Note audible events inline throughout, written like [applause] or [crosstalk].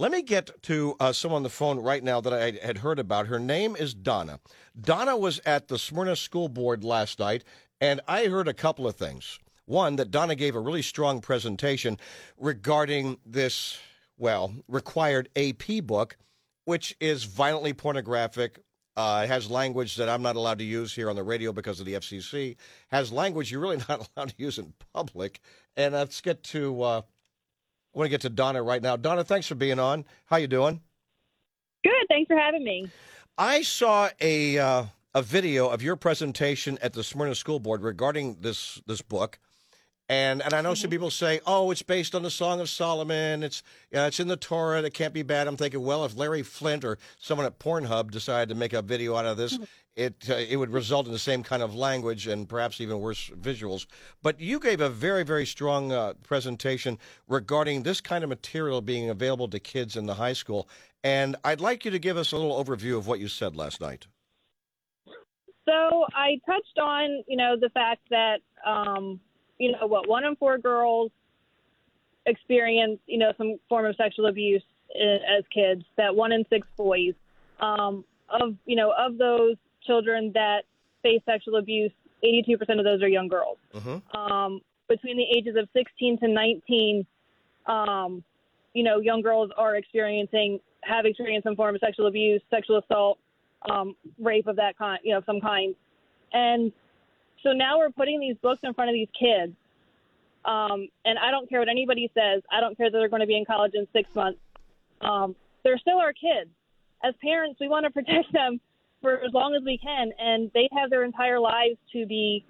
Let me get to uh, someone on the phone right now that I had heard about. Her name is Donna. Donna was at the Smyrna School Board last night, and I heard a couple of things. One, that Donna gave a really strong presentation regarding this, well, required AP book, which is violently pornographic, uh, has language that I'm not allowed to use here on the radio because of the FCC. Has language you're really [laughs] not allowed to use in public. And let's get to. Uh, I want to get to Donna right now. Donna, thanks for being on. How you doing? Good. Thanks for having me. I saw a uh, a video of your presentation at the Smyrna School Board regarding this this book. And and I know some Mm-hmm. people say, "Oh, it's based on the Song of Solomon. It's yeah, it's in the Torah. It can't be bad." I'm thinking, well, if Larry Flynt or someone at Pornhub decided to make a video out of this, Mm-hmm. it uh, it would result in the same kind of language and perhaps even worse visuals. But you gave a very very strong uh, presentation regarding this kind of material being available to kids in the high school. And I'd like you to give us a little overview of what you said last night. So I touched on, you know, the fact that, um, you know, what one in four girls experience, you know, some form of sexual abuse i- as kids. That one in six boys, um, of you know, of those children that face sexual abuse, 82% of those are young girls. Mm-hmm. um, between the ages of 16 to 19, um, you know, young girls are experiencing, have experienced some form of sexual abuse, sexual assault, um, rape of that kind, you know, of some kind. And so now we're putting these books in front of these kids. Um, and I don't care what anybody says. I don't care that they're going to be in college in six months. Um, they're still our kids. As parents, we want to protect them for as long as we can, and they have their entire lives to be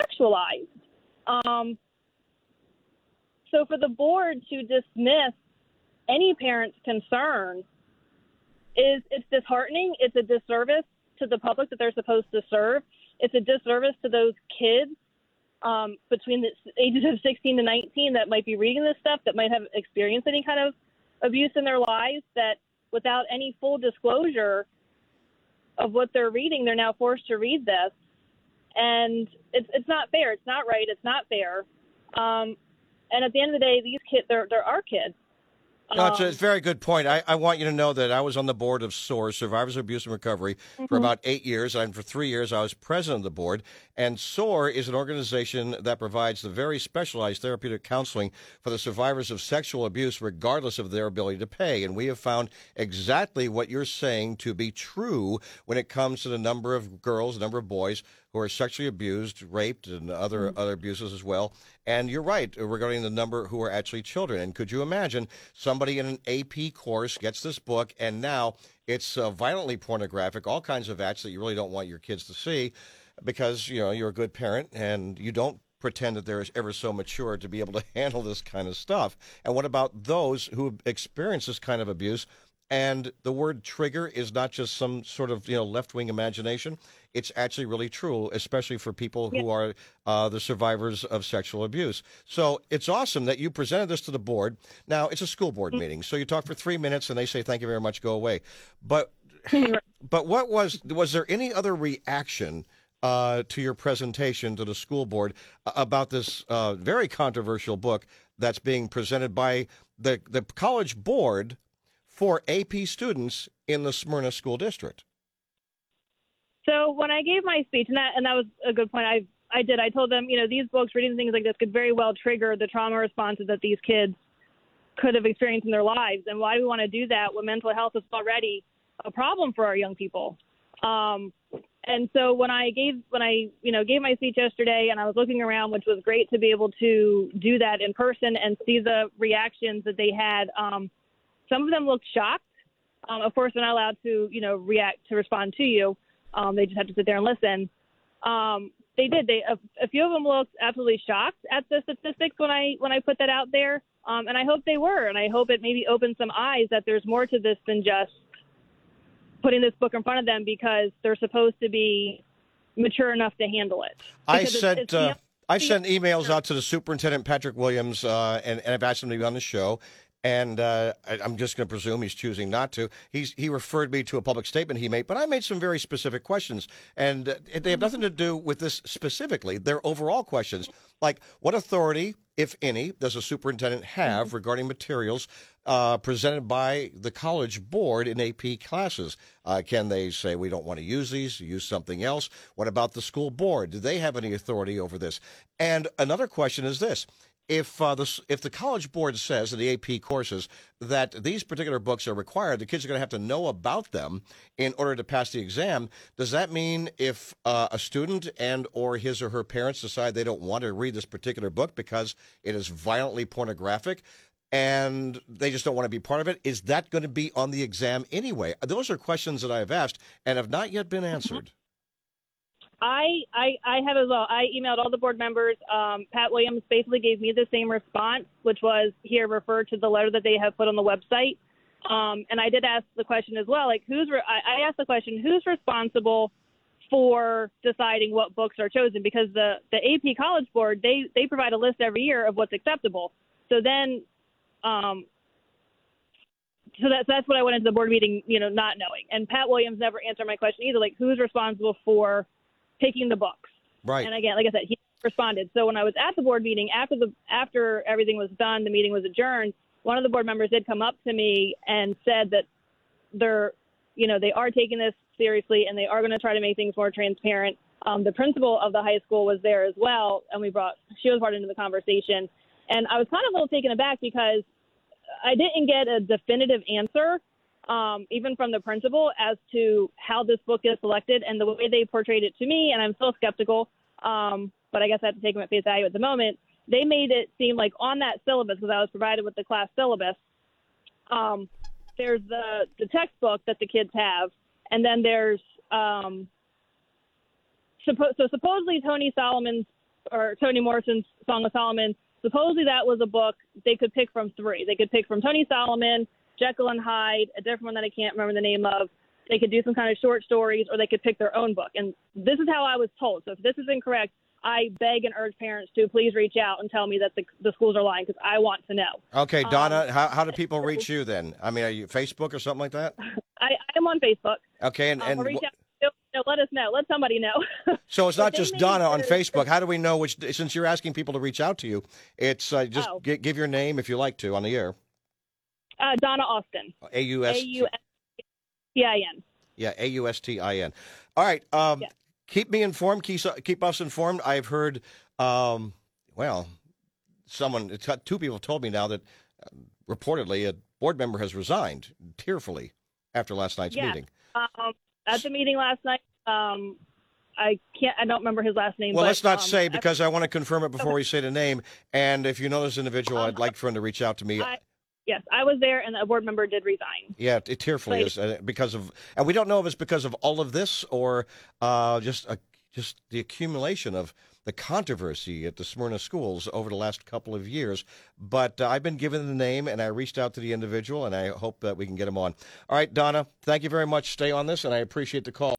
sexualized. Um, so for the board to dismiss any parent's concern is it's disheartening. It's a disservice to the public that they're supposed to serve. It's a disservice to those kids um, between the ages of 16 to 19 that might be reading this stuff, that might have experienced any kind of abuse in their lives, that without any full disclosure of what they're reading, they're now forced to read this. And it's, it's not fair. It's not right. It's not fair. Um, and at the end of the day, these kids, they're, they're our kids. No, it's a Um, it's a very good point. I, I want you to know that I was on the board of SOAR, Survivors of Abuse and Recovery, for about eight years. And for three years, I was president of the board. And SOAR is an organization that provides the very specialized therapeutic counseling for the survivors of sexual abuse, regardless of their ability to pay. And we have found exactly what you're saying to be true when it comes to the number of girls, the number of boys who are sexually abused, raped, and other other abuses as well. And you're right regarding the number who are actually children. And could you imagine somebody in an AP course gets this book, and now it's uh, violently pornographic, all kinds of acts that you really don't want your kids to see, because you know you're a good parent and you don't pretend that they're ever so mature to be able to [laughs] handle this kind of stuff. And what about those who experience this kind of abuse? And the word trigger is not just some sort of you know left wing imagination. It's actually really true, especially for people who are uh, the survivors of sexual abuse. So it's awesome that you presented this to the board. Now it's a school board meeting, so you talk for three minutes and they say thank you very much, go away. But [laughs] but what was was there any other reaction? Uh, to your presentation to the school board uh, about this uh, very controversial book that's being presented by the the college board for AP students in the Smyrna School District. So when I gave my speech, and that and that was a good point. I I did. I told them, you know, these books, reading things like this, could very well trigger the trauma responses that these kids could have experienced in their lives. And why do we want to do that when mental health is already a problem for our young people? Um, and so when I gave when I you know gave my speech yesterday, and I was looking around, which was great to be able to do that in person and see the reactions that they had. Um, some of them looked shocked. Um, of course, they're not allowed to you know react to respond to you. Um, they just have to sit there and listen. Um, they did. They a, a few of them looked absolutely shocked at the statistics when I when I put that out there, um, and I hope they were, and I hope it maybe opened some eyes that there's more to this than just putting this book in front of them because they're supposed to be mature enough to handle it. I Because it's- sent it's the- uh, I sent emails out to the superintendent Patrick Williams, uh, and, and I've asked him to be on the show. And uh, I, I'm just going to presume he's choosing not to. He's he referred me to a public statement he made, but I made some very specific questions, and uh, they have nothing to do with this specifically. They're overall questions, like what authority, if any, does a superintendent have regarding materials uh, presented by the college board in AP classes? Uh, can they say we don't want to use these, use something else? What about the school board? Do they have any authority over this? And another question is this: if uh, the if the college board says in the AP courses that these particular books are required, the kids are going to have to know about them in order to pass the exam. Does that mean if uh, a student and or his or her parents decide they don't want to read this particular book because it is violently pornographic? And they just don't want to be part of it. Is that going to be on the exam anyway? Those are questions that I have asked and have not yet been answered. I, I, I have as well. I emailed all the board members. Um, Pat Williams basically gave me the same response, which was here refer to the letter that they have put on the website. Um, and I did ask the question as well, like who's re- I, I asked the question, who's responsible for deciding what books are chosen? Because the the AP College Board they they provide a list every year of what's acceptable. So then, um, so that's that's what I went into the board meeting, you know, not knowing. And Pat Williams never answered my question either, like who's responsible for picking the books. Right. And again, like I said, he responded. So when I was at the board meeting after the after everything was done, the meeting was adjourned. One of the board members did come up to me and said that they're, you know, they are taking this seriously and they are going to try to make things more transparent. Um, the principal of the high school was there as well, and we brought she was part into the conversation. And I was kind of a little taken aback because I didn't get a definitive answer um, even from the principal, as to how this book is selected and the way they portrayed it to me. And I'm still skeptical, um, but I guess I have to take them at face value at the moment. They made it seem like on that syllabus, because I was provided with the class syllabus, um, there's the, the textbook that the kids have, and then there's um, suppo- so supposedly Tony Solomon's or Toni Morrison's Song of Solomon. Supposedly that was a book they could pick from three. They could pick from Tony Solomon, Jekyll and Hyde, a different one that I can't remember the name of. They could do some kind of short stories or they could pick their own book. And this is how I was told. So if this is incorrect, I beg and urge parents to please reach out and tell me that the, the schools are lying because I want to know. Okay, Donna, Um, how, how do [laughs] people reach you then? I mean, are you Facebook or something like that? I, I am on Facebook. Okay, and, Um, and reach out. No, let us know. Let somebody know. [laughs] so it's not just Donna on Facebook. How do we know which? Since you're asking people to reach out to you, it's uh, just Oh. gi- give your name if you like to on the air. Uh, Donna Austin. A U S A U S T I N. yeah A U S T I N. All right, um, Yeah. keep me informed. Keep keep us informed. I've heard, um, well, someone two people told me now that uh, reportedly a board member has resigned tearfully after last night's Yeah. meeting. Um, at the meeting last night, um, I can't. I don't remember his last name. Well, but, let's not um, say I- because I want to confirm it before we say the name. And if you know this individual, I'd like for him to reach out to me. I- yes, I was there, and a board member did resign. yeah, it tearfully Like- is uh, because of, and we don't know if it's because of all of this or uh, just a, just the accumulation of the controversy at the Smyrna schools over the last couple of years. But uh, I've been given the name, and I reached out to the individual, and I hope that we can get him on. All right, Donna, thank you very much. Stay on this, and I appreciate the call.